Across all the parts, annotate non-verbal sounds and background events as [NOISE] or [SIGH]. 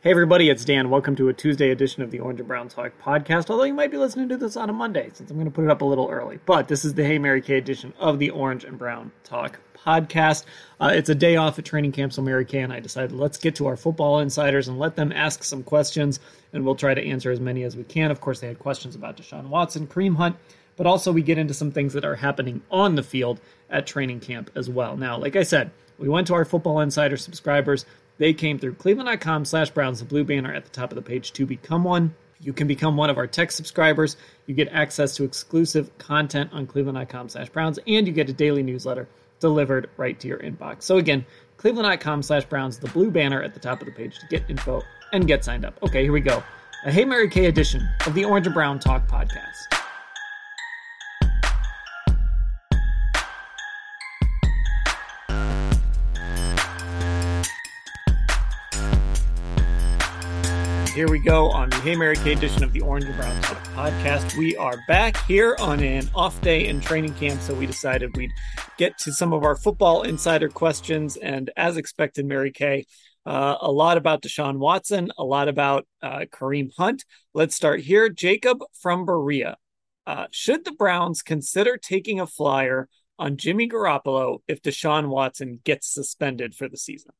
Hey everybody, it's Dan. Welcome to a Tuesday edition of the Orange and Brown Talk podcast. Although you might be listening to this on a Monday, since I'm going to put it up a little early. But this is the Hey Mary Kay edition of the Orange and Brown Talk podcast. Uh, it's a day off at training camp, so Mary Kay and I decided let's get to our football insiders and let them ask some questions, and we'll try to answer as many as we can. Of course, they had questions about Deshaun Watson, Kareem Hunt, but also we get into some things that are happening on the field at training camp as well. Now, like I said, we went to our football insider subscribers they came through cleveland.com slash Browns, the blue banner at the top of the page to become one. You can become one of our tech subscribers. You get access to exclusive content on cleveland.com slash Browns, and you get a daily newsletter delivered right to your inbox. So again, cleveland.com slash Browns, the blue banner at the top of the page to get info and get signed up. Okay, here we go. A Hey Mary Kay edition of the Orange and Brown Talk podcast. Here we go on the Hey Mary Kay edition of the Orange and Brown podcast. We are back here on an off day in training camp, so we decided we'd get to some of our football insider questions. And as expected, Mary Kay, uh, a lot about Deshaun Watson, a lot about uh, Kareem Hunt. Let's start here. Jacob from Berea. Uh, should the Browns consider taking a flyer on Jimmy Garoppolo if Deshaun Watson gets suspended for the season?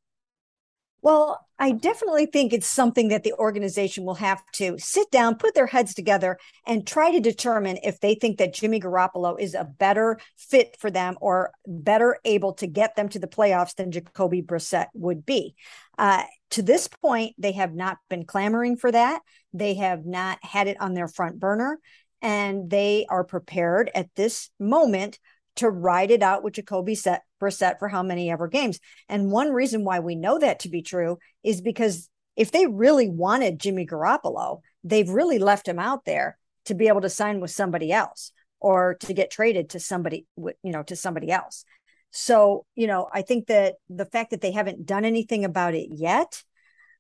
Well, I definitely think it's something that the organization will have to sit down, put their heads together, and try to determine if they think that Jimmy Garoppolo is a better fit for them or better able to get them to the playoffs than Jacoby Brissett would be. Uh, to this point, they have not been clamoring for that. They have not had it on their front burner, and they are prepared at this moment to ride it out with Jacoby set, Brissett for how many ever games. And one reason why we know that to be true is because if they really wanted Jimmy Garoppolo, they've really left him out there to be able to sign with somebody else or to get traded to somebody, you know, to somebody else. So, you know, I think that the fact that they haven't done anything about it yet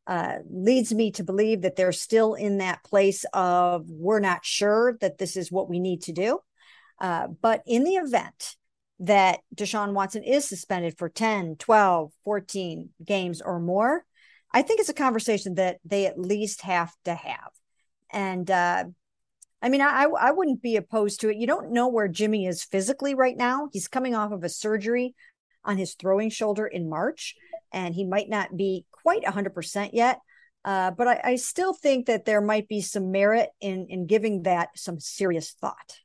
uh, leads me to believe that they're still in that place of we're not sure that this is what we need to do. Uh, but in the event that Deshaun Watson is suspended for 10, 12, 14 games or more, I think it's a conversation that they at least have to have. And uh, I mean, I, I wouldn't be opposed to it. You don't know where Jimmy is physically right now. He's coming off of a surgery on his throwing shoulder in March, and he might not be quite 100% yet. Uh, but I, I still think that there might be some merit in in giving that some serious thought.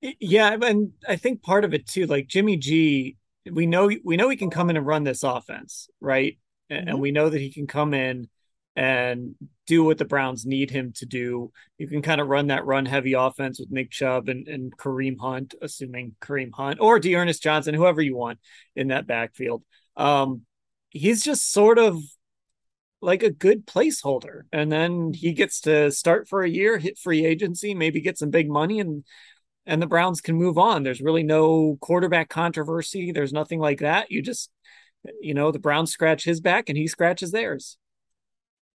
Yeah, and I think part of it too, like Jimmy G, we know we know he can come in and run this offense, right? Mm-hmm. And we know that he can come in and do what the Browns need him to do. You can kind of run that run heavy offense with Nick Chubb and, and Kareem Hunt, assuming Kareem Hunt or D'Ernest Johnson, whoever you want in that backfield. Um, he's just sort of like a good placeholder. And then he gets to start for a year, hit free agency, maybe get some big money and and the Browns can move on. There's really no quarterback controversy. There's nothing like that. You just, you know, the Browns scratch his back and he scratches theirs.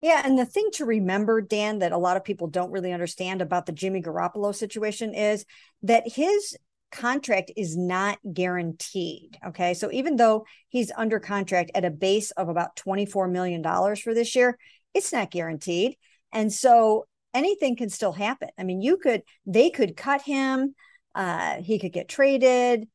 Yeah, and the thing to remember, Dan, that a lot of people don't really understand about the Jimmy Garoppolo situation is that his contract is not guaranteed. Okay. So even though he's under contract at a base of about $24 million for this year, it's not guaranteed. And so anything can still happen. I mean, you could, they could cut him. Uh, he could get traded.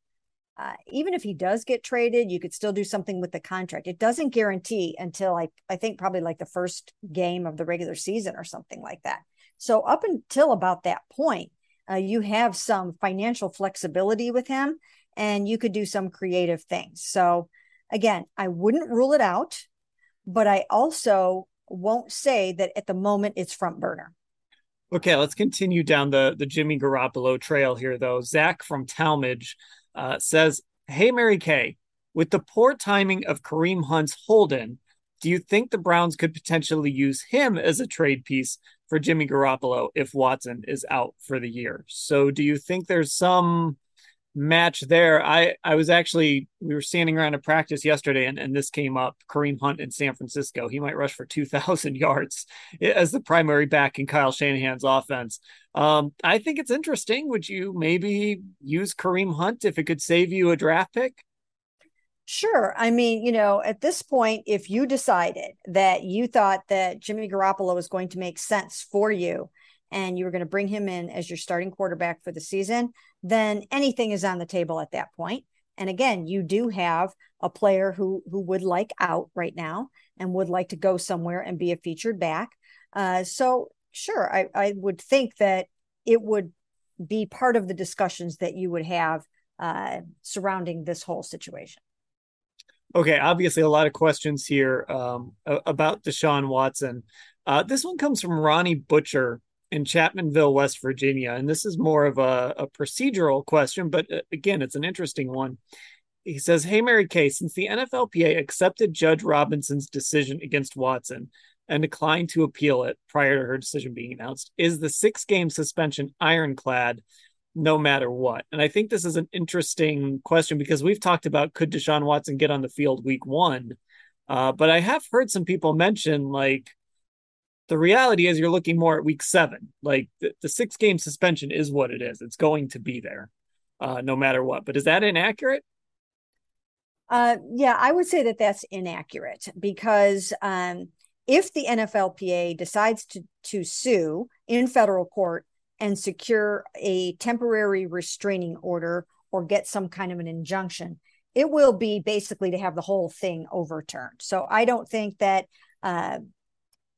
Uh, even if he does get traded, you could still do something with the contract. It doesn't guarantee until like I think probably like the first game of the regular season or something like that. So up until about that point, uh, you have some financial flexibility with him, and you could do some creative things. So again, I wouldn't rule it out, but I also won't say that at the moment it's front burner. Okay, let's continue down the the Jimmy Garoppolo trail here, though. Zach from Tallmadge uh, says, "Hey, Mary Kay, with the poor timing of Kareem Hunt's hold-in, do you think the Browns could potentially use him as a trade piece for Jimmy Garoppolo if Watson is out for the year? So do you think there's some match there. I I was actually we were standing around a practice yesterday, and, and this came up. Kareem Hunt in San Francisco. He might rush for two thousand [LAUGHS] yards as the primary back in Kyle Shanahan's offense. Um, I think it's interesting. Would you maybe use Kareem Hunt if it could save you a draft pick? Sure. I mean, you know, at this point, if you decided that you thought that Jimmy Garoppolo was going to make sense for you and you were going to bring him in as your starting quarterback for the season, then anything is on the table at that point. And again, you do have a player who who would like out right now and would like to go somewhere and be a featured back. Uh, so sure, I, I would think that it would be part of the discussions that you would have uh, surrounding this whole situation. Okay, obviously a lot of questions here um, about Deshaun Watson. Uh, this one comes from Ronnie Butcher in Chapmanville, West Virginia. And this is more of a, a procedural question, but uh, again, it's an interesting one. He says, Hey, Mary Kay, since the NFLPA accepted Judge Robinson's decision against Watson and declined to appeal it prior to her decision being announced, is the six game suspension ironclad no matter what? And I think this is an interesting question because we've talked about could Deshaun Watson get on the field week one? Uh, but I have heard some people mention like the reality is you're looking more at week seven. Like the, the six game suspension is what it is. It's going to be there uh, no matter what. But is that inaccurate? Uh, yeah, I would say that that's inaccurate because um, if the NFLPA decides to, to sue in federal court and secure a temporary restraining order or get some kind of an injunction, it will be basically to have the whole thing overturned. So I don't think that uh,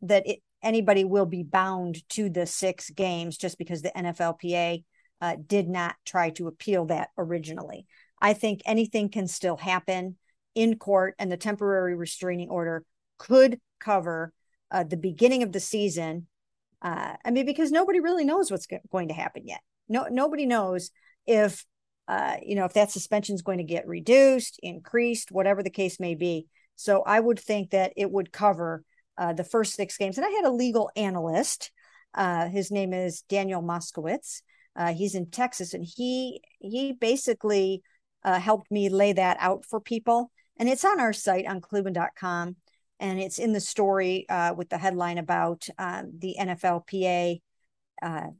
that it, anybody will be bound to the six games just because the NFLPA uh, did not try to appeal that originally. I think anything can still happen in court, and the temporary restraining order could cover uh, the beginning of the season. Uh, I mean, because nobody really knows what's going to happen yet. No, nobody knows if uh, you know if that suspension is going to get reduced, increased, whatever the case may be. So I would think that it would cover uh, the first six games. And I had a legal analyst. Uh, his name is Daniel Moskowitz. Uh, he's in Texas, and he he basically uh, helped me lay that out for people. And it's on our site on Cleveland.com, and it's in the story uh, with the headline about um, the NFLPA and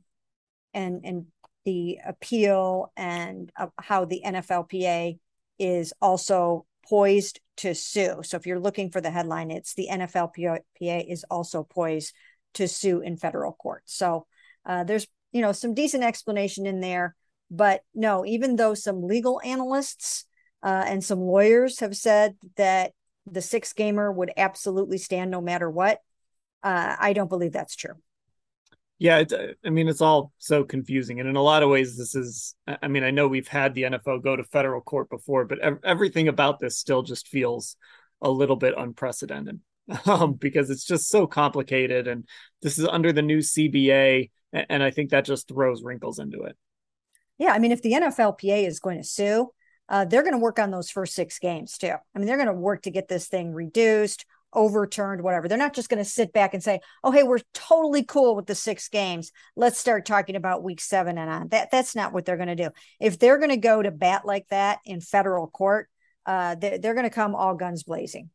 and the appeal and how the NFLPA is also poised to sue. So if you're looking for the headline, it's the NFLPA is also poised to sue in federal court. So uh, there's you know some decent explanation in there, but no, even though some legal analysts uh, and some lawyers have said that the six gamer would absolutely stand no matter what, uh, I don't believe that's true yeah it, i mean it's all so confusing and in a lot of ways this is i mean i know we've had the nfl go to federal court before but ev- everything about this still just feels a little bit unprecedented [LAUGHS] um, because it's just so complicated and this is under the new cba and i think that just throws wrinkles into it. Yeah i mean if the nflpa is going to sue uh, they're going to work on those first six games too. I mean they're going to work to get this thing reduced overturned, whatever. They're not just going to sit back and say, "Oh, hey, we're totally cool with the six games. Let's start talking about week seven and on." That that's not what they're going to do. If they're going to go to bat like that in federal court, uh, they're, they're going to come all guns blazing.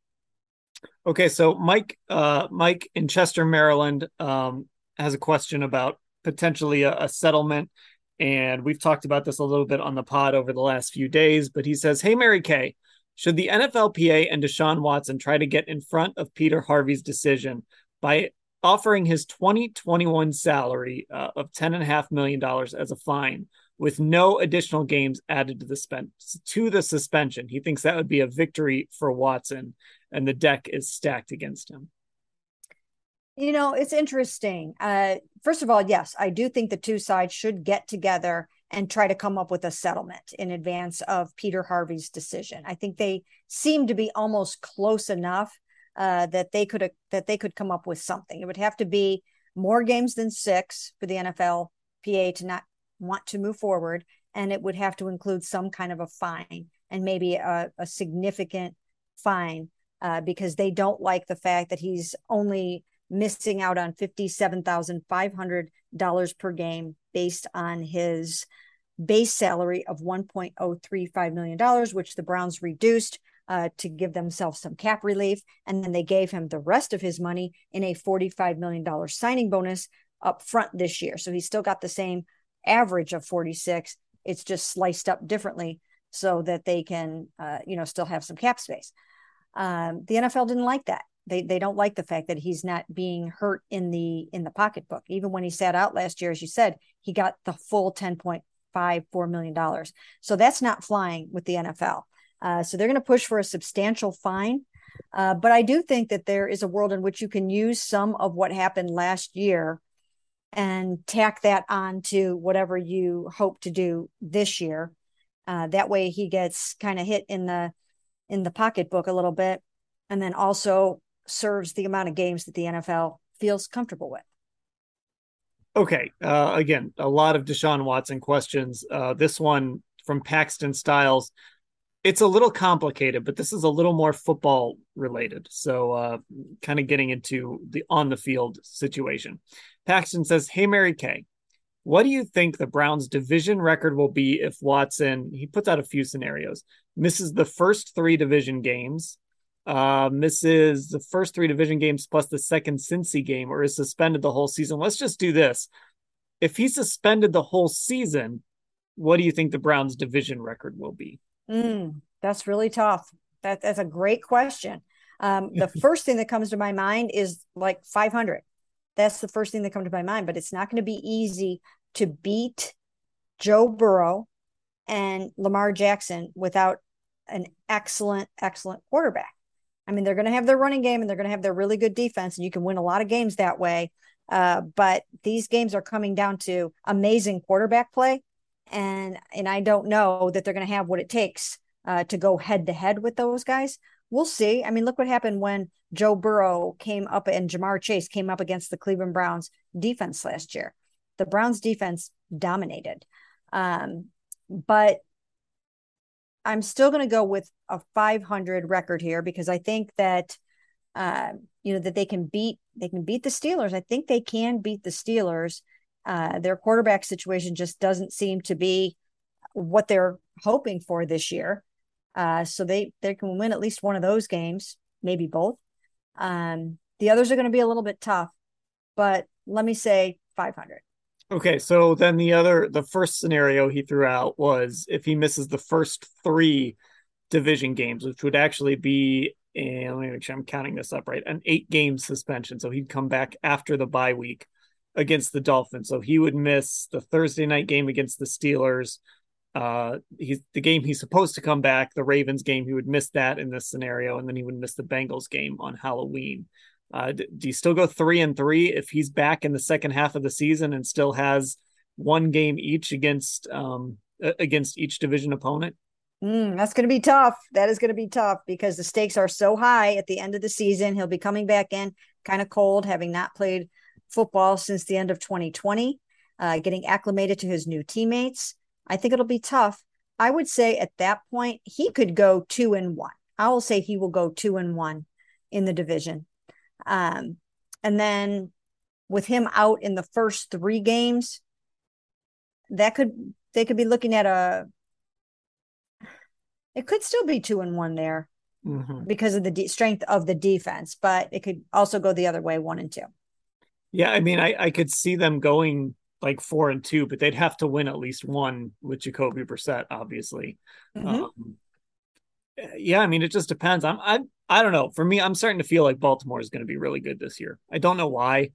Okay, so Mike, uh, Mike in Chester, Maryland, um, has a question about potentially a, a settlement. And we've talked about this a little bit on the pod over the last few days, but he says, Hey, Mary Kay, should the NFLPA and Deshaun Watson try to get in front of Peter Harvey's decision by offering his 2021 salary uh, of $10.5 million as a fine with no additional games added to the, spend- to the suspension? He thinks that would be a victory for Watson, and the deck is stacked against him. You know, it's interesting. Uh, first of all, yes, I do think the two sides should get together and try to come up with a settlement in advance of Peter Harvey's decision. I think they seem to be almost close enough uh, that they could that they could come up with something. It would have to be more games than six for the NFLPA to not want to move forward, and it would have to include some kind of a fine and maybe a, a significant fine uh, because they don't like the fact that he's only missing out on $57,500 per game based on his base salary of $1.035 million, which the Browns reduced uh, to give themselves some cap relief. And then they gave him the rest of his money in a $45 million signing bonus up front this year. So he's still got the same average of 46. It's just sliced up differently so that they can, uh, you know, still have some cap space. Um, the NFL didn't like that. They they don't like the fact that he's not being hurt in the in the pocketbook. Even when he sat out last year, as you said, he got the full ten point five four million dollars. So that's not flying with the NFL. Uh, so they're going to push for a substantial fine. Uh, but I do think that there is a world in which you can use some of what happened last year and tack that on to whatever you hope to do this year. Uh, that way he gets kind of hit in the in the pocketbook a little bit, and then also serves the amount of games that the NFL feels comfortable with. Okay. Uh, again, a lot of Deshaun Watson questions. Uh, this one from Paxton Styles. It's a little complicated, but this is a little more football related. So, uh, kind of getting into the on the field situation. Paxton says, Hey, Mary Kay, what do you think the Browns' division record will be if Watson, he puts out a few scenarios, misses the first three division games, uh, misses the first three division games plus the second Cincy game, or is suspended the whole season? Let's just do this. If he suspended the whole season, what do you think the Browns' division record will be? Mm, that's really tough. That, that's a great question. Um, the [LAUGHS] first thing that comes to my mind is like 500. That's the first thing that comes to my mind. But it's not going to be easy to beat Joe Burrow and Lamar Jackson without an excellent, excellent quarterback. I mean, they're going to have their running game and they're going to have their really good defense, and you can win a lot of games that way. Uh, but these games are coming down to amazing quarterback play, and and I don't know that they're going to have what it takes uh, to go head to head with those guys we'll see. I mean, look what happened when Joe Burrow came up and Ja'Marr Chase came up against the Cleveland Browns defense last year. The Browns defense dominated. Um, but I'm still going to go with a 500 record here because I think that uh, you know that they can beat they can beat the Steelers. I think they can beat the Steelers. Uh, their quarterback situation just doesn't seem to be what they're hoping for this year. Uh, so they they can win at least one of those games, maybe both. Um, the others are going to be a little bit tough, but let me say 500. Okay, so then the other the first scenario he threw out was if he misses the first three division games, which would actually be and let me make sure I'm counting this up right, an eight game suspension. So he'd come back after the bye week against the Dolphins. So he would miss the Thursday night game against the Steelers, uh he's the game he's supposed to come back the ravens game he would miss that in this scenario and then he would miss the bengals game on halloween uh do you still go three and three if he's back in the second half of the season and still has one game each against um against each division opponent mm, that's going to be tough that is going to be tough because the stakes are so high at the end of the season he'll be coming back in kind of cold having not played football since the end of 2020 uh, getting acclimated to his new teammates I think it'll be tough. I would say at that point, he could go two and one. I will say he will go two and one in the division. Um, and then with him out in the first three games, that could they could be looking at a it could still be two and one there mm-hmm. because of the de- strength of the defense, but it could also go the other way, one and two. Yeah, I mean, I, I could see them going like four and two, but they'd have to win at least one with Jacoby Brissett, obviously. Mm-hmm. Um, yeah, I mean, it just depends. I'm, I, I don't know. For me, I'm starting to feel like Baltimore is going to be really good this year. I don't know why.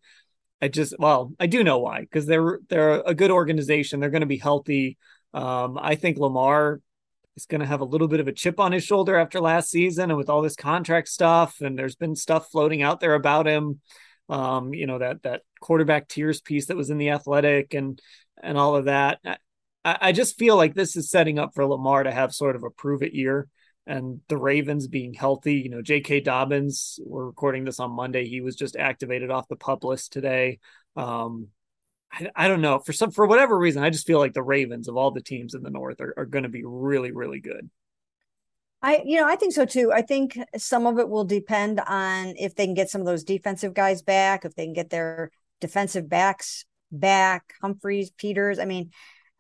I just, well, I do know why because they're they're a good organization. They're going to be healthy. Um, I think Lamar is going to have a little bit of a chip on his shoulder after last season, and with all this contract stuff, and there's been stuff floating out there about him um, you know that that quarterback tiers piece that was in the athletic and and all of that. I, I just feel like this is setting up for Lamar to have sort of a prove it year. And the Ravens being healthy, you know, J.K. Dobbins. We're recording this on Monday. He was just activated off the pup list today. Um, I, I, don't know for some for whatever reason. I just feel like the Ravens of all the teams in the North are, are going to be really really good. I, you know, I think so too. I think some of it will depend on if they can get some of those defensive guys back, if they can get their defensive backs back, Humphreys, Peters. I mean,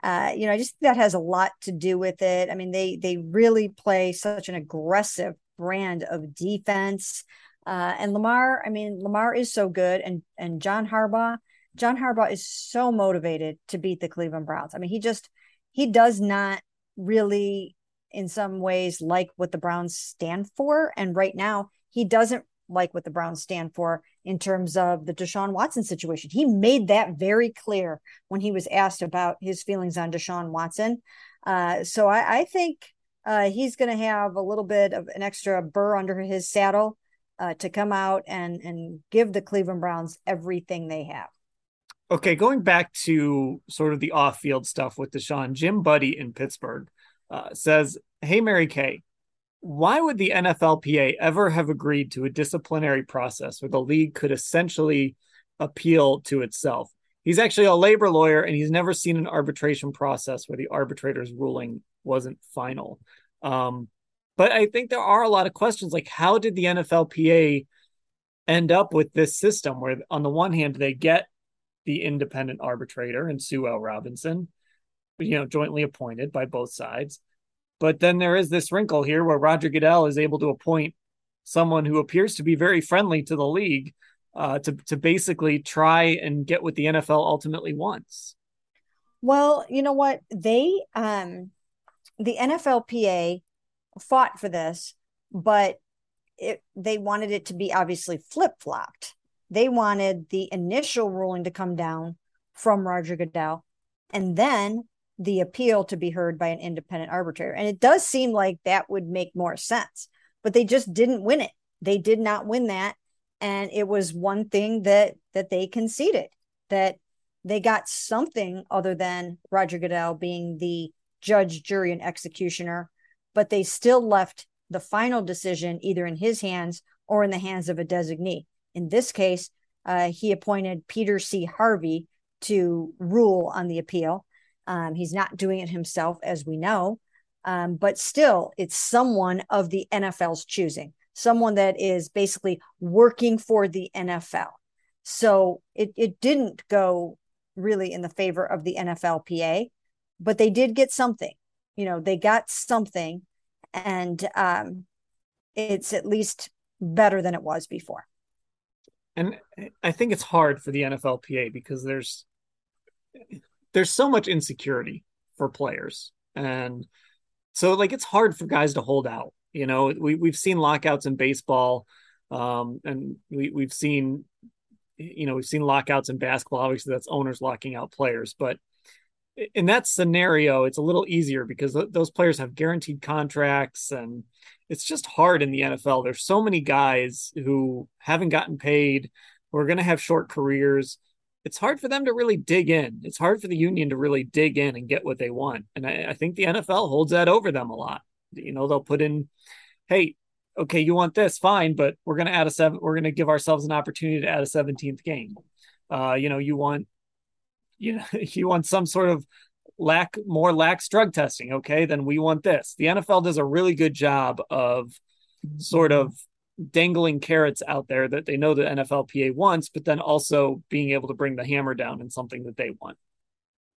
uh, you know, I just that has a lot to do with it. I mean, they they really play such an aggressive brand of defense. Uh, and Lamar, I mean, Lamar is so good, and and John Harbaugh, John Harbaugh is so motivated to beat the Cleveland Browns. I mean, he just he does not really, in some ways, like what the Browns stand for, and right now he doesn't like what the Browns stand for in terms of the Deshaun Watson situation. He made that very clear when he was asked about his feelings on Deshaun Watson. Uh, so I, I think uh, he's going to have a little bit of an extra burr under his saddle uh, to come out and and give the Cleveland Browns everything they have. Okay, going back to sort of the off-field stuff with Deshaun, Jim Buddy in Pittsburgh uh, says, "Hey, Mary Kay, why would the NFLPA ever have agreed to a disciplinary process where the league could essentially appeal to itself? He's actually a labor lawyer and he's never seen an arbitration process where the arbitrator's ruling wasn't final. Um, but I think there are a lot of questions like how did the NFLPA end up with this system where on the one hand they get the independent arbitrator and Sue L. Robinson, you know, jointly appointed by both sides. But then there is this wrinkle here where Roger Goodell is able to appoint someone who appears to be very friendly to the league uh, to to basically try and get what the NFL ultimately wants. Well, you know what they um, the NFLPA fought for this, but it, they wanted it to be obviously flip flopped. They wanted the initial ruling to come down from Roger Goodell, and then the appeal to be heard by an independent arbitrator. And it does seem like that would make more sense, but they just didn't win it. They did not win that. And it was one thing that that they conceded that they got something other than Roger Goodell being the judge, jury, and executioner, but they still left the final decision either in his hands or in the hands of a designee. In this case, uh, he appointed Peter C. Harvey to rule on the appeal. Um, he's not doing it himself, as we know, um, but still, it's someone of the NFL's choosing, someone that is basically working for the NFL. So it, it didn't go really in the favor of the NFLPA, but they did get something. You know, they got something, and um, it's at least better than it was before. And I think it's hard for the NFLPA because there's there's so much insecurity for players. And so like it's hard for guys to hold out you know? We, we've seen lockouts in baseball um, and we, we've seen you know we've seen lockouts in basketball. Obviously that's owners locking out players. But in that scenario it's a little easier because th- those players have guaranteed contracts and it's just hard in the NFL there's so many guys who haven't gotten paid who are going to have short careers it's hard for them to really dig in. It's hard for the union to really dig in and get what they want. And I, I think the NFL holds that over them a lot. You know, they'll put in, hey, okay, you want this, fine, but we're going to add a seven. We're going to give ourselves an opportunity to add a seventeenth game. Uh, you know, you want, you know, [LAUGHS] you want some sort of lack more lax drug testing. Okay, then we want this. The NFL does a really good job of sort of dangling carrots out there that they know the NFLPA wants, but then also being able to bring the hammer down in something that they want.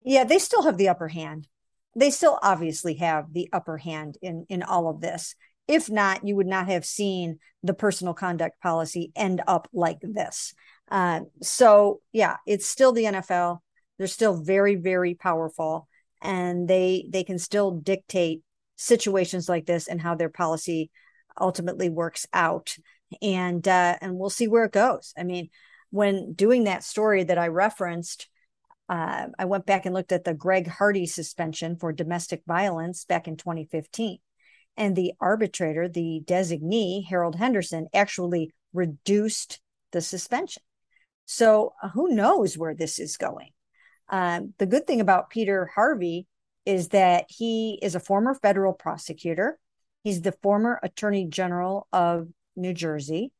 Yeah, they still have the upper hand. They still obviously have the upper hand in in all of this. If not, you would not have seen the personal conduct policy end up like this. Uh, so yeah, it's still the NFL. They're still very, very powerful, and they they can still dictate situations like this and how their policy ultimately works out. And uh, and we'll see where it goes. I mean when doing that story that i referenced uh, i went back and looked at the greg hardy suspension for domestic violence back in 2015 and the arbitrator the designee harold henderson actually reduced the suspension. So uh, who knows where this is going? Um, the good thing about peter harvey is that he is a former federal prosecutor He's the former Attorney General of New Jersey,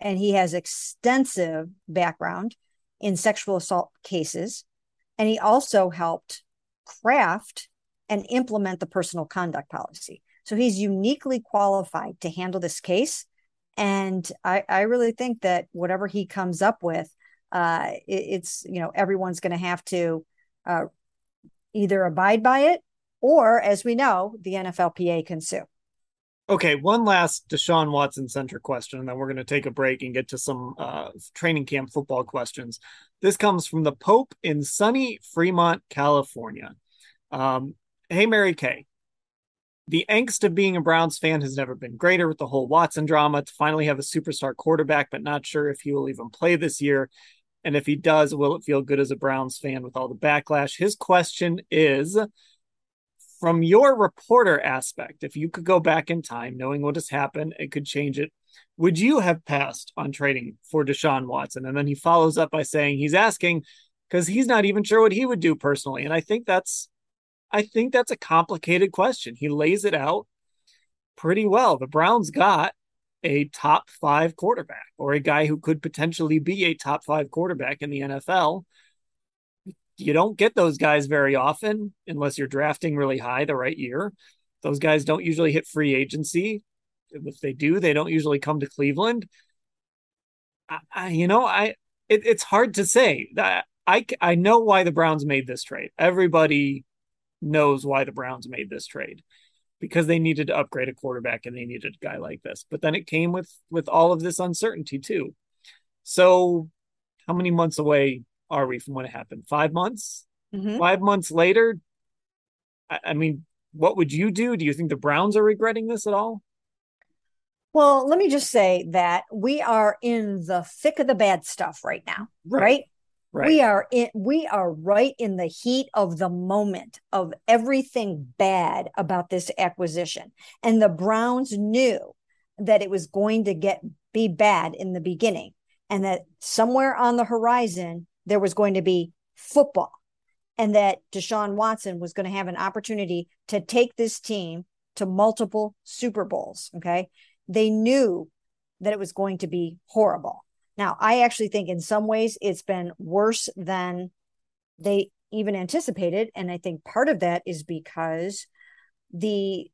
and he has extensive background in sexual assault cases. And he also helped craft and implement the personal conduct policy. So he's uniquely qualified to handle this case. And I, I really think that whatever he comes up with, uh, it, it's, you know, everyone's going to have to uh, either abide by it or, as we know, the NFLPA can sue. Okay, one last Deshaun Watson centric question, and then we're going to take a break and get to some uh, training camp football questions. This comes from the Pope in sunny Fremont, California. Um, hey, Mary Kay. The angst of being a Browns fan has never been greater with the whole Watson drama. To finally have a superstar quarterback, but not sure if he will even play this year. And if he does, will it feel good as a Browns fan with all the backlash? His question is from your reporter aspect, if you could go back in time, knowing what has happened, it could change it. Would you have passed on trading for Deshaun Watson? And then he follows up by saying he's asking because he's not even sure what he would do personally. And I think that's I think that's a complicated question. He lays it out pretty well. The Browns got a top five quarterback or a guy who could potentially be a top five quarterback in the NFL. You don't get those guys very often unless you're drafting really high the right year. Those guys don't usually hit free agency. If they do, they don't usually come to Cleveland. I, I, you know, I it, it's hard to say that I I know why the Browns made this trade. Everybody knows why the Browns made this trade because they needed to upgrade a quarterback and they needed a guy like this. But then it came with with all of this uncertainty too. So how many months away are we from when it happened? Five months? Mm-hmm. Five months later? I, I mean, what would you do? Do you think the Browns are regretting this at all? Well, let me just say that we are in the thick of the bad stuff right now, right? right? Right. We are in we are right in the heat of the moment of everything bad about this acquisition. And the Browns knew that it was going to get be bad in the beginning and that somewhere on the horizon there was going to be football and that Deshaun Watson was going to have an opportunity to take this team to multiple Super Bowls, okay? They knew that it was going to be horrible now, I actually think in some ways it's been worse than they even anticipated. And I think part of that is because the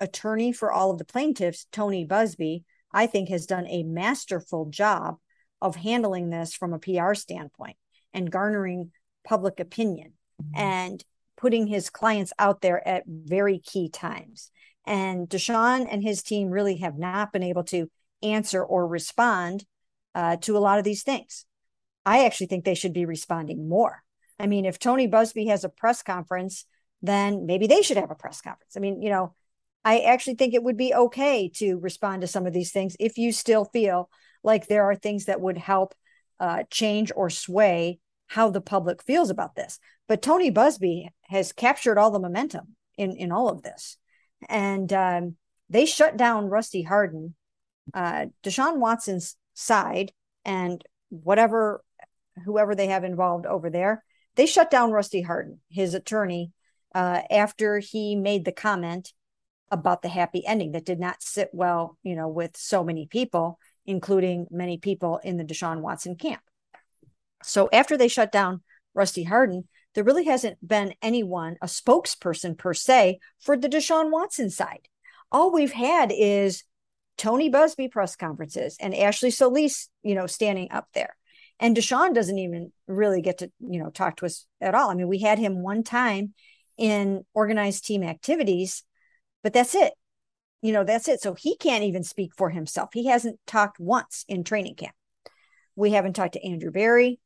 attorney for all of the plaintiffs, Tony Buzbee, I think has done a masterful job of handling this from a PR standpoint and garnering public opinion mm-hmm. and putting his clients out there at very key times. And Deshaun and his team really have not been able to answer or respond uh, to a lot of these things. I actually think they should be responding more. I mean, if Tony Buzbee has a press conference, then maybe they should have a press conference. I mean, you know, I actually think it would be okay to respond to some of these things if you still feel like there are things that would help uh, change or sway how the public feels about this. But Tony Buzbee has captured all the momentum in in all of this, and um, they shut down Rusty Hardin. Uh, Deshaun Watson's side and whatever whoever they have involved over there they shut down rusty hardin his attorney uh, after he made the comment about the happy ending that did not sit well you know with so many people including many people in the deshaun watson camp so after they shut down rusty hardin there really hasn't been anyone a spokesperson per se for the deshaun watson side all we've had is Tony Buzbee press conferences and Ashley Solis, you know, standing up there. And Deshaun doesn't even really get to, you know, talk to us at all. I mean, we had him one time in organized team activities, but that's it. You know, that's it. So he can't even speak for himself. He hasn't talked once in training camp. We haven't talked to Andrew Berry.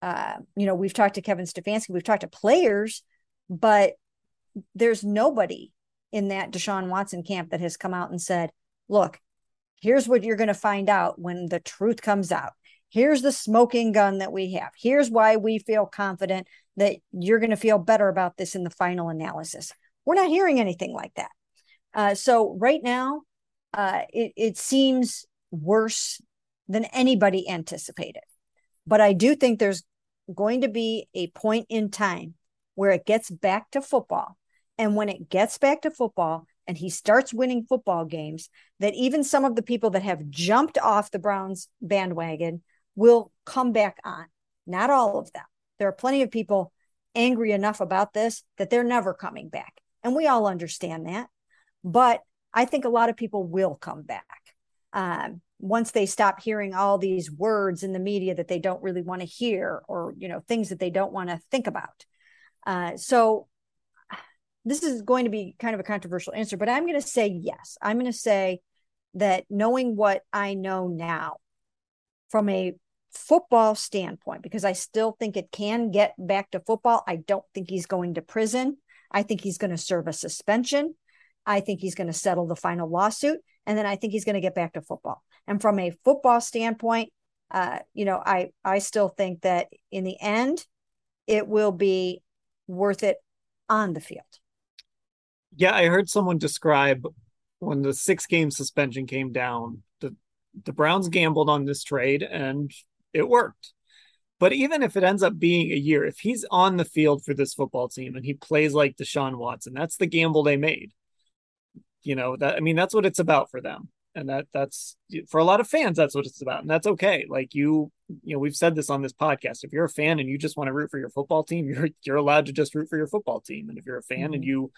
Uh, you know, we've talked to Kevin Stefanski. We've talked to players, but there's nobody in that Deshaun Watson camp that has come out and said, look, here's what you're going to find out when the truth comes out. Here's the smoking gun that we have. Here's why we feel confident that you're going to feel better about this in the final analysis. We're not hearing anything like that. Uh, so right now, uh, it, it seems worse than anybody anticipated. But I do think there's going to be a point in time where it gets back to football. And when it gets back to football, and he starts winning football games, that even some of the people that have jumped off the Browns bandwagon will come back on. Not all of them. There are plenty of people angry enough about this that they're never coming back. And we all understand that. But I think a lot of people will come back. Um, once they stop hearing all these words in the media that they don't really want to hear or you know things that they don't want to think about. Uh, so this is going to be kind of a controversial answer but i'm going to say yes. I'm going to say that knowing what i know now from a football standpoint because i still think it can get back to football i don't think he's going to prison. I think he's going to serve a suspension i think he's going to settle the final lawsuit and then i think he's going to get back to football and from a football standpoint, uh, you know, I I still think that in the end, it will be worth it on the field. Yeah, I heard someone describe when the six game suspension came down, the the Browns gambled on this trade and it worked. But even if it ends up being a year, if he's on the field for this football team and he plays like Deshaun Watson, that's the gamble they made. You know, that I mean, that's what it's about for them. And that that's for a lot of fans that's what it's about. And that's okay. Like you you know we've said this on this podcast. If you're a fan and you just want to root for your football team [LAUGHS] you're you're allowed to just root for your football team. And if you're a fan mm-hmm. and you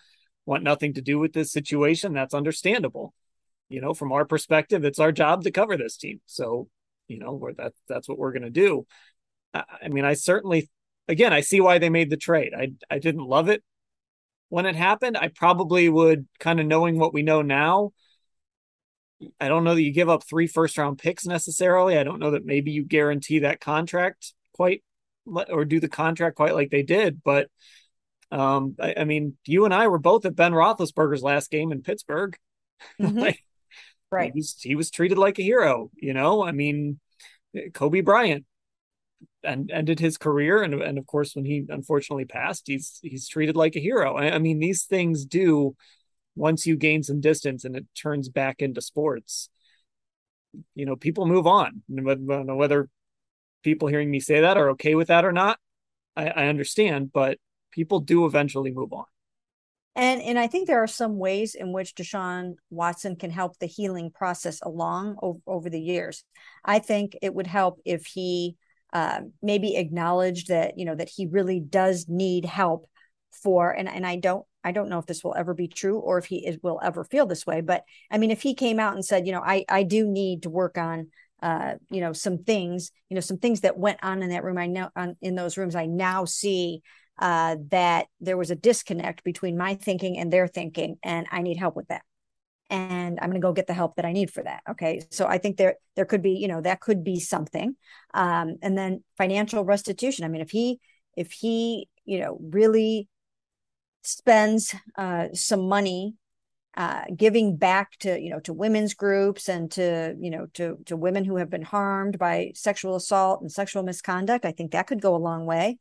want nothing to do with this situation that's understandable. You know from our perspective it's our job to cover this team. So you know where that that's what we're going to do. I, I mean i certainly again i see why they made the trade. I i didn't love it when it happened i probably would kind of knowing what we know now I don't know that you give up three first round picks necessarily. I don't know that maybe you guarantee that contract quite or do the contract quite like they did. But um, I, I, mean, you and I were both at Ben Roethlisberger's last game in Pittsburgh. [LAUGHS] Mm-hmm. like, right. He was, he was treated like a hero, you know? I mean, Kobe Bryant and ended his career. And, and of course, when he unfortunately passed, he's, he's treated like a hero. I, I mean, these things do once you gain some distance and it turns back into sports, you know, people move on. Whether people hearing me say that are okay with that or not, I, I understand, but people do eventually move on. And and I think there are some ways in which Deshaun Watson can help the healing process along over, over the years. I think it would help if he uh, maybe acknowledged that you know that he really does need help for and and I don't I don't know if this will ever be true or if he is, will ever feel this way. But I mean, if he came out and said, you know, I, I do need to work on, uh, you know, some things, you know, some things that went on in that room. I know on, in those rooms, I now see uh, that there was a disconnect between my thinking and their thinking, and I need help with that. And I'm going to go get the help that I need for that. Okay, so I think there there could be, you know, that could be something. Um, and then financial restitution. I mean, if he if he, you know, really spends uh, some money uh, giving back to you know to women's groups and to you know to to women who have been harmed by sexual assault and sexual misconduct i think that could go a long way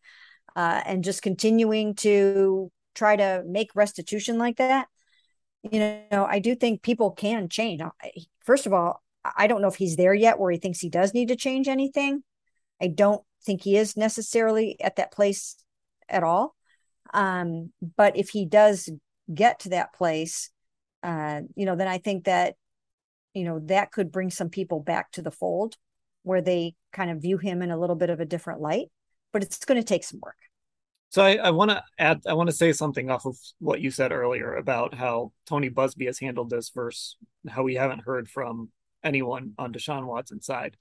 uh, and just continuing to try to make restitution like that you know i do think people can change first of all i don't know if he's there yet where he thinks he does need to change anything i don't think he is necessarily at that place at all um, but if he does get to that place, uh, you know, then I think that, you know, that could bring some people back to the fold where they kind of view him in a little bit of a different light. But it's going to take some work. So I, I want to add, I want to say something off of what you said earlier about how Tony Buzbee has handled this versus how we haven't heard from anyone on Deshaun Watson's side.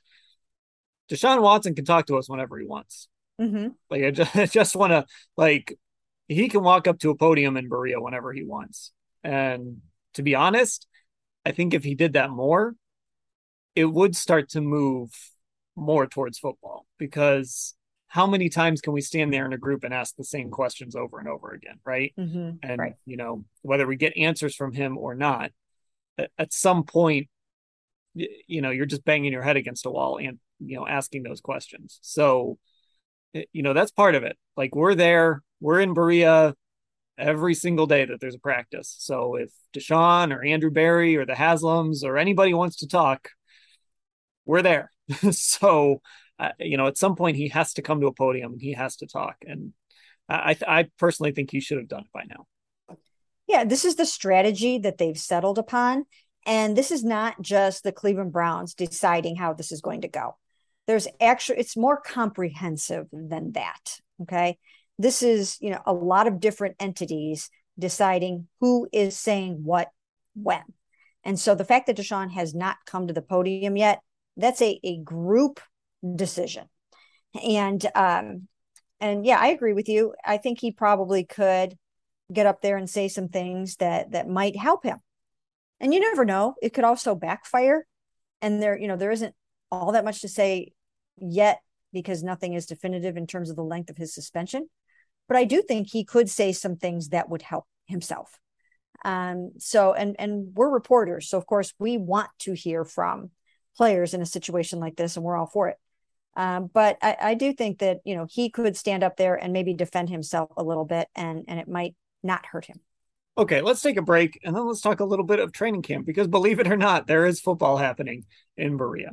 Deshaun Watson can talk to us whenever he wants. Mm-hmm. Like I just, [LAUGHS] I just want to like he can walk up to a podium in Berea whenever he wants. And to be honest, I think if he did that more, it would start to move more towards football because how many times can we stand there in a group and ask the same questions over and over again, right? Mm-hmm, and right. you know whether we get answers from him or not, at some point, you know you're just banging your head against a wall and you know asking those questions. So, you know that's part of it. Like we're there, we're in Berea every single day that there's a practice. So if Deshaun or Andrew Berry or the Haslams or anybody wants to talk, we're there. [LAUGHS] so, you know, at some point he has to come to a podium and he has to talk. And I, I personally think he should have done it by now. Yeah, this is the strategy that they've settled upon. And this is not just the Cleveland Browns deciding how this is going to go. There's actually, it's more comprehensive than that. Okay this is you know a lot of different entities deciding who is saying what when. And so the fact that Deshaun has not come to the podium yet, that's a, a group decision. And um, and yeah, I agree with you. I think he probably could get up there and say some things that that might help him. And you never know; it could also backfire. And there, you know, there isn't all that much to say yet because nothing is definitive in terms of the length of his suspension. But I do think he could say some things that would help himself. Um, so, and and we're reporters, so of course we want to hear from players in a situation like this, and we're all for it. Um, but I, I do think that you know he could stand up there and maybe defend himself a little bit, and and it might not hurt him. Okay, let's take a break and then let's talk a little bit of training camp because believe it or not, there is football happening in Berea.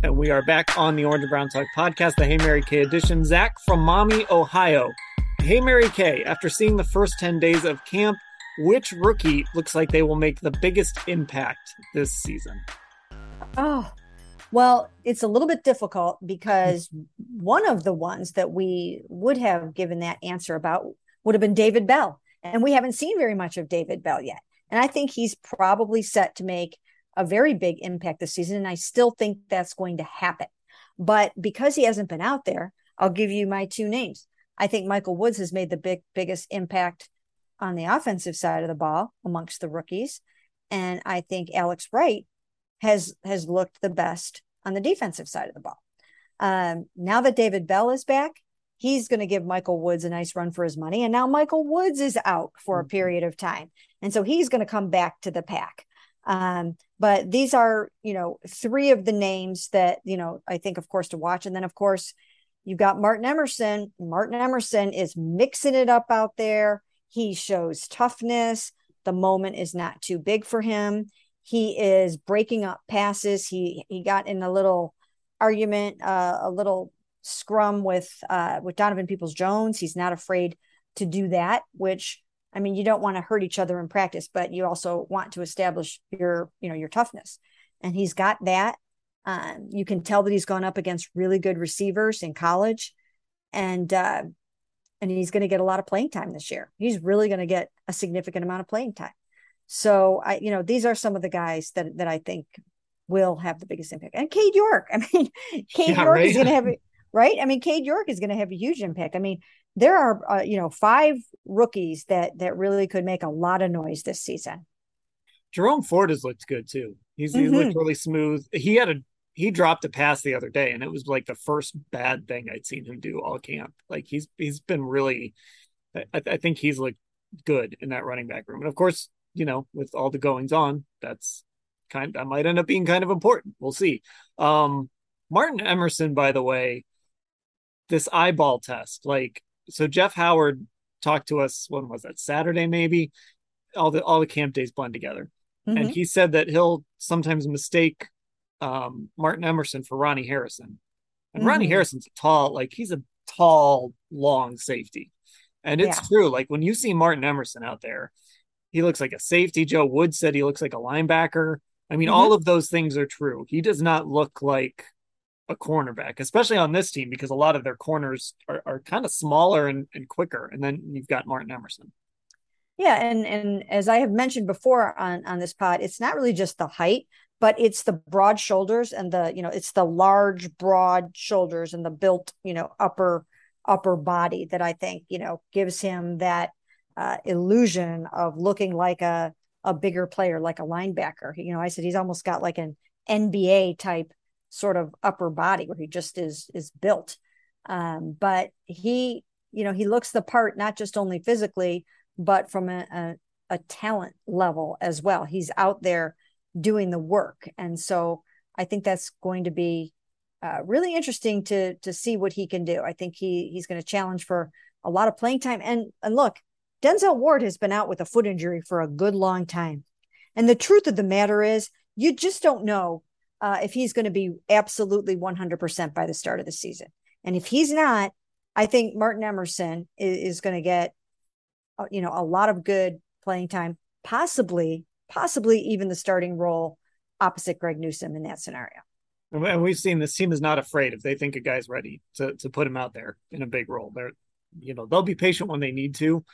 And we are back on the Orange and Brown Talk podcast, the Hey Mary Kay edition. Zach from Maumee, Ohio. Hey Mary Kay, after seeing the first 10 days of camp, which rookie looks like they will make the biggest impact this season? Oh, well, it's a little bit difficult because one of the ones that we would have given that answer about would have been David Bell. And we haven't seen very much of David Bell yet. And I think he's probably set to make a very big impact this season. And I still think that's going to happen. But because he hasn't been out there, I'll give you my two names. I think Michael Woods has made the big biggest impact on the offensive side of the ball amongst the rookies. And I think Alex Wright has has looked the best on the defensive side of the ball. Um, now that David Bell is back, he's going to give Michael Woods a nice run for his money. And now Michael Woods is out for a mm-hmm. period of time. And so he's going to come back to the pack. Um, but these are, you know, three of the names that, you know, I think, of course, to watch. And then, of course, you've got Martin Emerson. Martin Emerson is mixing it up out there. He shows toughness. The moment is not too big for him. He is breaking up passes. He he got in a little argument, uh, a little scrum with uh, with Donovan Peoples Jones. He's not afraid to do that, which I mean, you don't want to hurt each other in practice, but you also want to establish your, you know, your toughness. And he's got that. Um, you can tell that he's gone up against really good receivers in college, and uh, and he's going to get a lot of playing time this year. He's really going to get a significant amount of playing time. So I, you know, these are some of the guys that that I think will have the biggest impact. And Cade York, [LAUGHS] I mean, Cade yeah, York right? is going to have [LAUGHS] right. I mean, Cade York is going to have a huge impact. I mean, there are uh, you know five rookies that that really could make a lot of noise this season. Jerome Ford has looked good too. He's mm-hmm. he looked really smooth. He had a he dropped a pass the other day, and it was like the first bad thing I'd seen him do all camp. Like he's he's been really, I, I think he's looked good in that running back room. And of course, you know, with all the goings on, that's kind that might end up being kind of important. We'll see. Um, Martin Emerson, by the way, this eyeball test, like so Jeff Howard talked to us when was that Saturday maybe all the all the camp days blend together mm-hmm. and he said that he'll sometimes mistake um, Martin Emerson for Ronnie Harrison and mm-hmm. Ronnie Harrison's tall like he's a tall long safety and it's yeah. true like when you see Martin Emerson out there he looks like a safety Joe Woods said he looks like a linebacker I mean mm-hmm. all of those things are true he does not look like a cornerback, especially on this team, because a lot of their corners are, are kind of smaller and, and quicker. And then you've got Martin Emerson. Yeah, and and as I have mentioned before on on this pod, it's not really just the height, but it's the broad shoulders and the you know it's the large broad shoulders and the built you know upper upper body that I think you know gives him that uh, illusion of looking like a a bigger player, like a linebacker. You know, I said he's almost got like an NBA type sort of upper body where he just is is built. Um, but he, you know, he looks the part not just only physically, but from a, a, a talent level as well. He's out there doing the work, and so I think that's going to be uh, really interesting to to see what he can do. I think he he's going to challenge for a lot of playing time. And and look, Denzel Ward has been out with a foot injury for a good long time. And the truth of the matter is, you just don't know uh, if he's going to be absolutely 100% by the start of the season. And if he's not, I think Martin Emerson is, is going to get, uh, you know, a lot of good playing time, possibly, possibly even the starting role opposite Greg Newsome in that scenario. And we've seen this team is not afraid if they think a guy's ready to to put him out there in a big role. They're, you know, they'll be patient when they need to,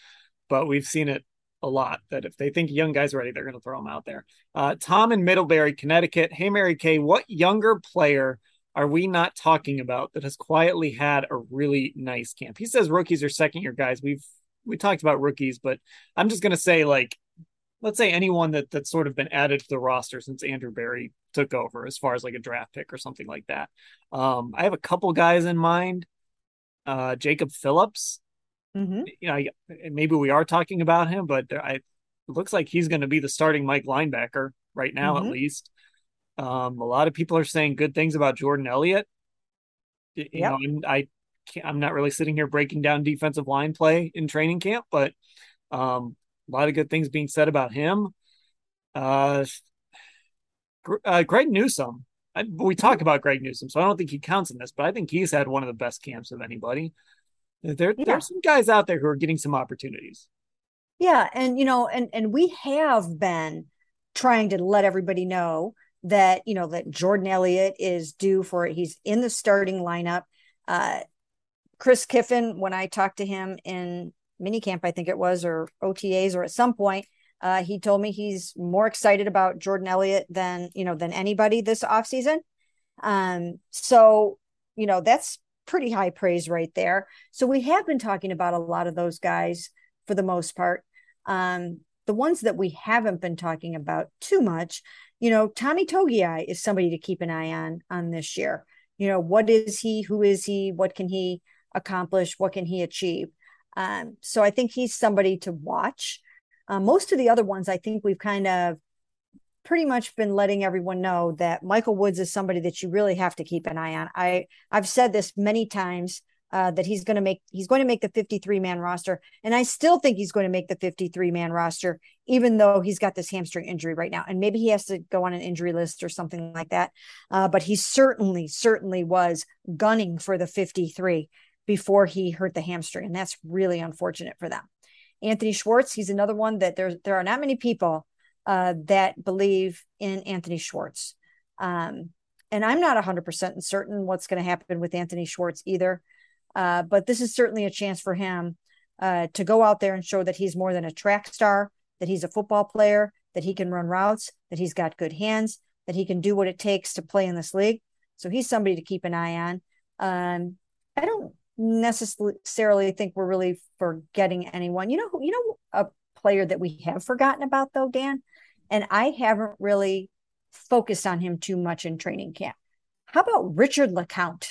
but we've seen it a lot that if they think young guy's are ready, they're going to throw them out there. Uh, Tom in Middlebury, Connecticut. Hey, Mary Kay, what younger player are we not talking about that has quietly had a really nice camp? He says rookies are second year guys. We've we talked about rookies, but I'm just going to say like let's say anyone that that's sort of been added to the roster since Andrew Berry took over, as far as like a draft pick or something like that. Um, I have a couple guys in mind. Uh, Jacob Phillips. Mm-hmm. You know, maybe we are talking about him, but I it looks like he's going to be the starting Mike linebacker right now, mm-hmm. at least. Um, a lot of people are saying good things about Jordan Elliott. You yep. know, I'm, I I'm not really sitting here breaking down defensive line play in training camp, but um, a lot of good things being said about him. Uh, uh, Greg Newsome. I, we talk about Greg Newsome, so I don't think he counts in this, but I think he's had one of the best camps of anybody. There, yeah. there's some guys out there who are getting some opportunities. Yeah, and you know, and and we have been trying to let everybody know that you know that Jordan Elliott is due for it. He's in the starting lineup. Uh, Chris Kiffin, when I talked to him in minicamp, I think it was, or OTAs, or at some point, uh, he told me he's more excited about Jordan Elliott than you know than anybody this offseason. Um, so you know that's pretty high praise right there. So we have been talking about a lot of those guys for the most part. Um, the ones that we haven't been talking about too much, you know, Tommy Togiai is somebody to keep an eye on on this year. You know, what is he? Who is he? What can he accomplish? What can he achieve? Um, so I think he's somebody to watch. Uh, most of the other ones, I think we've kind of pretty much been letting everyone know that Michael Woods is somebody that you really have to keep an eye on. I I've said this many times uh, that he's going to make he's going to make the 53 man roster, and I still think he's going to make the 53 man roster, even though he's got this hamstring injury right now, and maybe he has to go on an injury list or something like that. Uh, but he certainly certainly was gunning for the 53 before he hurt the hamstring. And that's really unfortunate for them. Anthony Schwartz, he's another one that there, there are not many people uh, that believe in Anthony Schwartz. Um, and I'm not 100% certain what's going to happen with Anthony Schwartz either. Uh, but this is certainly a chance for him uh, to go out there and show that he's more than a track star, that he's a football player, that he can run routes, that he's got good hands, that he can do what it takes to play in this league. So he's somebody to keep an eye on. Um, I don't necessarily think we're really forgetting anyone. You know, you know, a player that we have forgotten about though, Dan, and I haven't really focused on him too much in training camp. How about Richard LeCounte?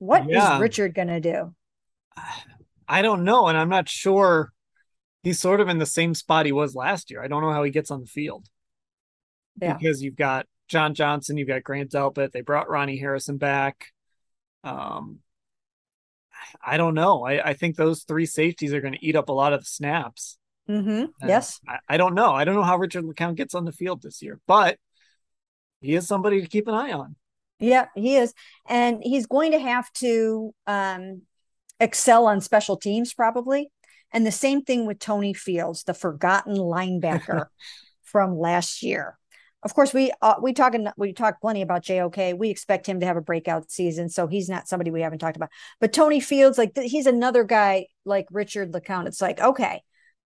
What yeah. is Richard going to do? I don't know, and I'm not sure. He's sort of in the same spot he was last year. I don't know how he gets on the field. Yeah. Because you've got John Johnson, you've got Grant Delpit. They brought Ronnie Harrison back. Um, I don't know. I, I think those three safeties are going to eat up a lot of the snaps. Mm-hmm. Yes. I, I, don't know. I don't know how Richard LeCounte gets on the field this year, but he is somebody to keep an eye on. Yeah, he is. And he's going to have to um, excel on special teams, probably. And the same thing with Tony Fields, the forgotten linebacker [LAUGHS] from last year of course we uh, we talking we talk plenty about JOK. We expect him to have a breakout season, so he's not somebody we haven't talked about. But Tony Fields, like he's another guy like Richard LeCounte. It's like okay,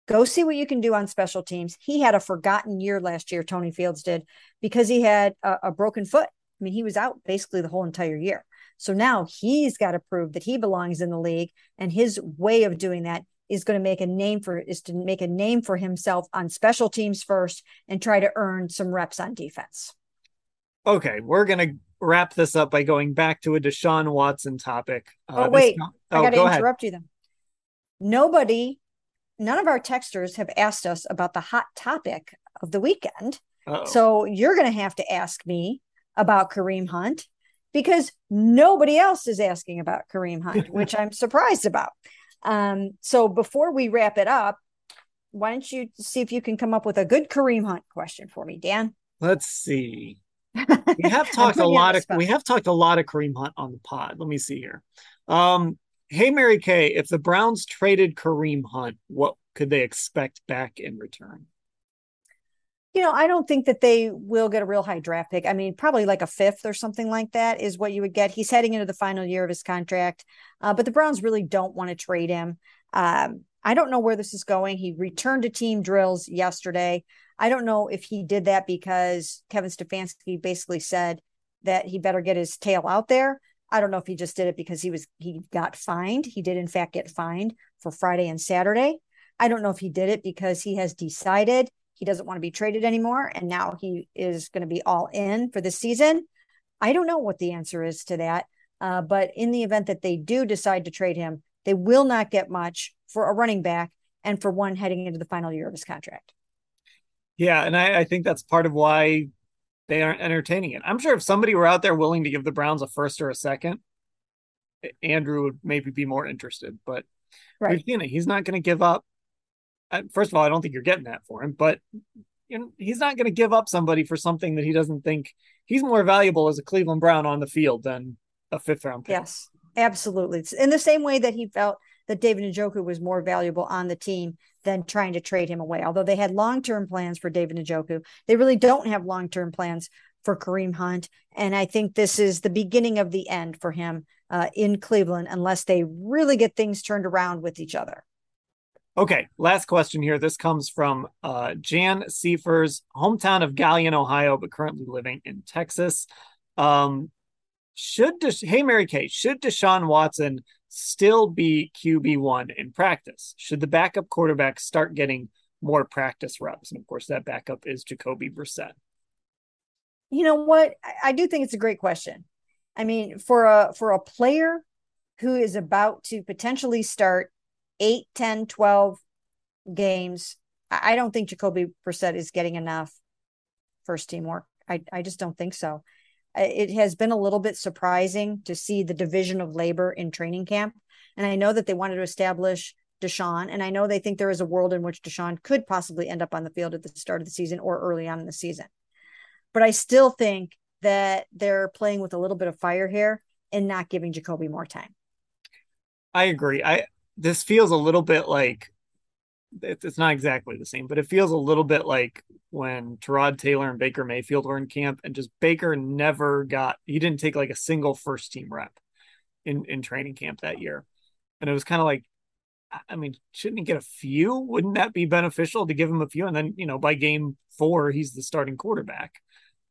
go see what you can do on special teams. He had a forgotten year last year. Tony Fields did because he had a, a broken foot. I mean, he was out basically the whole entire year. So now he's got to prove that he belongs in the league, and his way of doing that is going to make a name for is to make a name for himself on special teams first and try to earn some reps on defense. Okay, we're going to wrap this up by going back to a Deshaun Watson topic. Uh, oh wait, oh, I got to interrupt ahead. you then. Nobody, none of our texters have asked us about the hot topic of the weekend. Uh-oh. So you're going to have to ask me about Kareem Hunt because nobody else is asking about Kareem Hunt, [LAUGHS] which I'm surprised about. Um, so before we wrap it up, why don't you see if you can come up with a good Kareem Hunt question for me, Dan? Let's see. [LAUGHS] We have talked a lot of we have talked a lot of Kareem Hunt on the pod. Let me see here. Um, hey Mary Kay, if the Browns traded Kareem Hunt, what could they expect back in return? You know, I don't think that they will get a real high draft pick. I mean, probably like a fifth or something like that is what you would get. He's heading into the final year of his contract, uh, but the Browns really don't want to trade him. Um, I don't know where this is going. He returned to team drills yesterday. I don't know if he did that because Kevin Stefanski basically said that he better get his tail out there. I don't know if he just did it because he was he got fined. He did in fact get fined for Friday and Saturday. I don't know if he did it because he has decided he doesn't want to be traded anymore and now he is going to be all in for the season. I don't know what the answer is to that. Uh, but in the event that they do decide to trade him, they will not get much for a running back and for one heading into the final year of his contract. Yeah, and I, I think that's part of why they aren't entertaining it. I'm sure if somebody were out there willing to give the Browns a first or a second, Andrew would maybe be more interested. But right. we've seen it. He's not going to give up. Uh, first of all, I don't think you're getting that for him, but you know, he's not going to give up somebody for something that he doesn't think he's more valuable as a Cleveland Brown on the field than a fifth round pick. Yes, absolutely. It's in the same way that he felt that David Njoku was more valuable on the team than trying to trade him away. Although they had long term plans for David Njoku, they really don't have long term plans for Kareem Hunt. And I think this is the beginning of the end for him uh, in Cleveland, unless they really get things turned around with each other. Okay, last question here. This comes from uh, Jan Seifers, hometown of Galion, Ohio, but currently living in Texas. Um, should hey Mary Kay, should Deshaun Watson still be QB1 in practice? Should the backup quarterback start getting more practice reps? And of course, that backup is Jacoby Brissett. You know what? I do think it's a great question. I mean, for a for a player who is about to potentially start 8, 10, 12 games, I don't think Jacoby Brissett is getting enough first team work. I, I just don't think so it has been a little bit surprising to see the division of labor in training camp. And I know that they wanted to establish Deshaun, and I know they think there is a world in which Deshaun could possibly end up on the field at the start of the season or early on in the season. But I still think that they're playing with a little bit of fire here and not giving Jacoby more time. I agree. I this feels a little bit like it's not exactly the same, but it feels a little bit like when Tyrod Taylor and Baker Mayfield were in camp, and just Baker never got he didn't take like a single first team rep in in training camp that year, and it was kind of like, I mean, shouldn't he get a few? Wouldn't that be beneficial to give him a few? And then you know by game four he's the starting quarterback.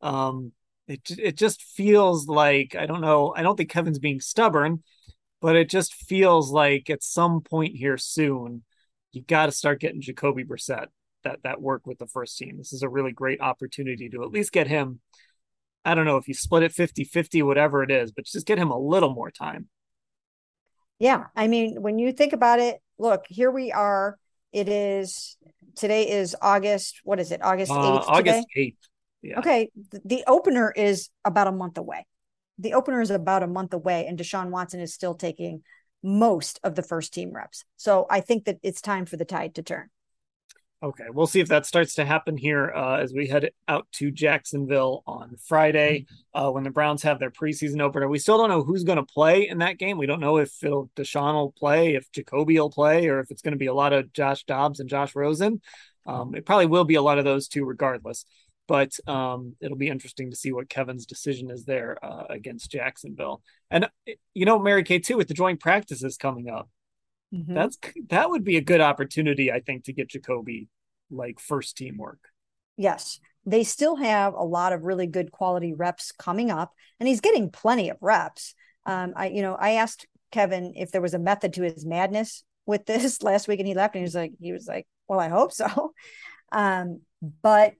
Um, it it just feels like I don't know. I don't think Kevin's being stubborn, but it just feels like at some point here soon you got to start getting Jacoby Brissett that that work with the first team. This is a really great opportunity to at least get him. I don't know if you split it 50 50, whatever it is, but just get him a little more time. Yeah. I mean, when you think about it, look, here we are. It is today is August. What is it? August 8th. Uh, August 8th. Yeah. Okay. The, the opener is about a month away. The opener is about a month away, and Deshaun Watson is still taking most of the first team reps. So I think that it's time for the tide to turn. Okay, we'll see if that starts to happen here uh, as we head out to Jacksonville on Friday uh, when the Browns have their preseason opener. We still don't know who's going to play in that game. We don't know if Phil Deshaun will play, if Jacoby will play, or if it's going to be a lot of Josh Dobbs and Josh Rosen. Um, it probably will be a lot of those two, regardless. But um, it'll be interesting to see what Kevin's decision is there uh, against Jacksonville. And you know, Mary Kay too, with the joint practices coming up, Mm-hmm. That's that would be a good opportunity, I think, to get Jacoby like first team work. Yes, they still have a lot of really good quality reps coming up, and he's getting plenty of reps. Um, I, you know, I asked Kevin if there was a method to his madness with this [LAUGHS] last week, and he left, and he was like, he was like, well, I hope so. [LAUGHS] Um, but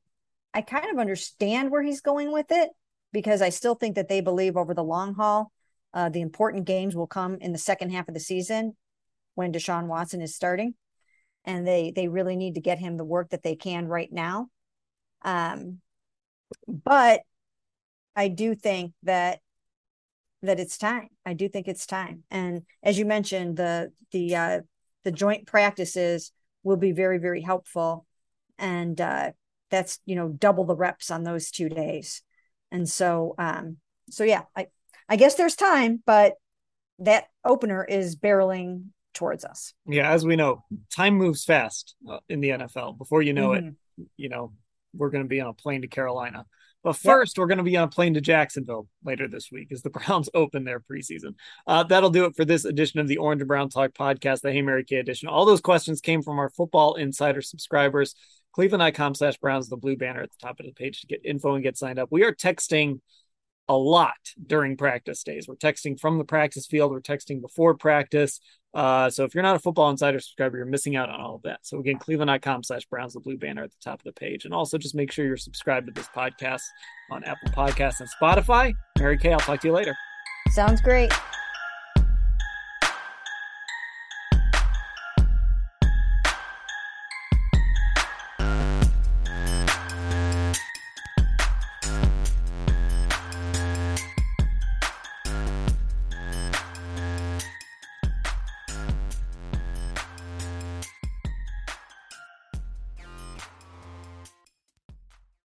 I kind of understand where he's going with it because I still think that they believe over the long haul, uh, the important games will come in the second half of the season when Deshaun Watson is starting, and they they really need to get him the work that they can right now. Um, but I do think that that it's time. I do think it's time. And as you mentioned, the the uh, the joint practices will be very, very helpful. And uh, that's, you know, double the reps on those two days. And so, um, so yeah, I, I guess there's time, but that opener is barreling towards us. Yeah, as we know, time moves fast uh, in the NFL. Before you know mm-hmm. it, you know, we're going to be on a plane to Carolina. But first, yep. we're going to be on a plane to Jacksonville later this week as the [LAUGHS] Browns open their preseason. Uh, that'll do it for this edition of the Orange and Brown Talk podcast, the Hey Mary Kay edition. All those questions came from our Football Insider subscribers. Cleveland.com slash Browns, the blue banner at the top of the page to get info and get signed up. We are texting a lot during practice days. We're texting from the practice field, we're texting before practice. Uh, so if you're not a football insider subscriber, you're missing out on all of that. So again, cleveland.com slash Browns, the blue banner at the top of the page. And also just make sure you're subscribed to this podcast on Apple Podcasts and Spotify. Mary Kay, I'll talk to you later. Sounds great.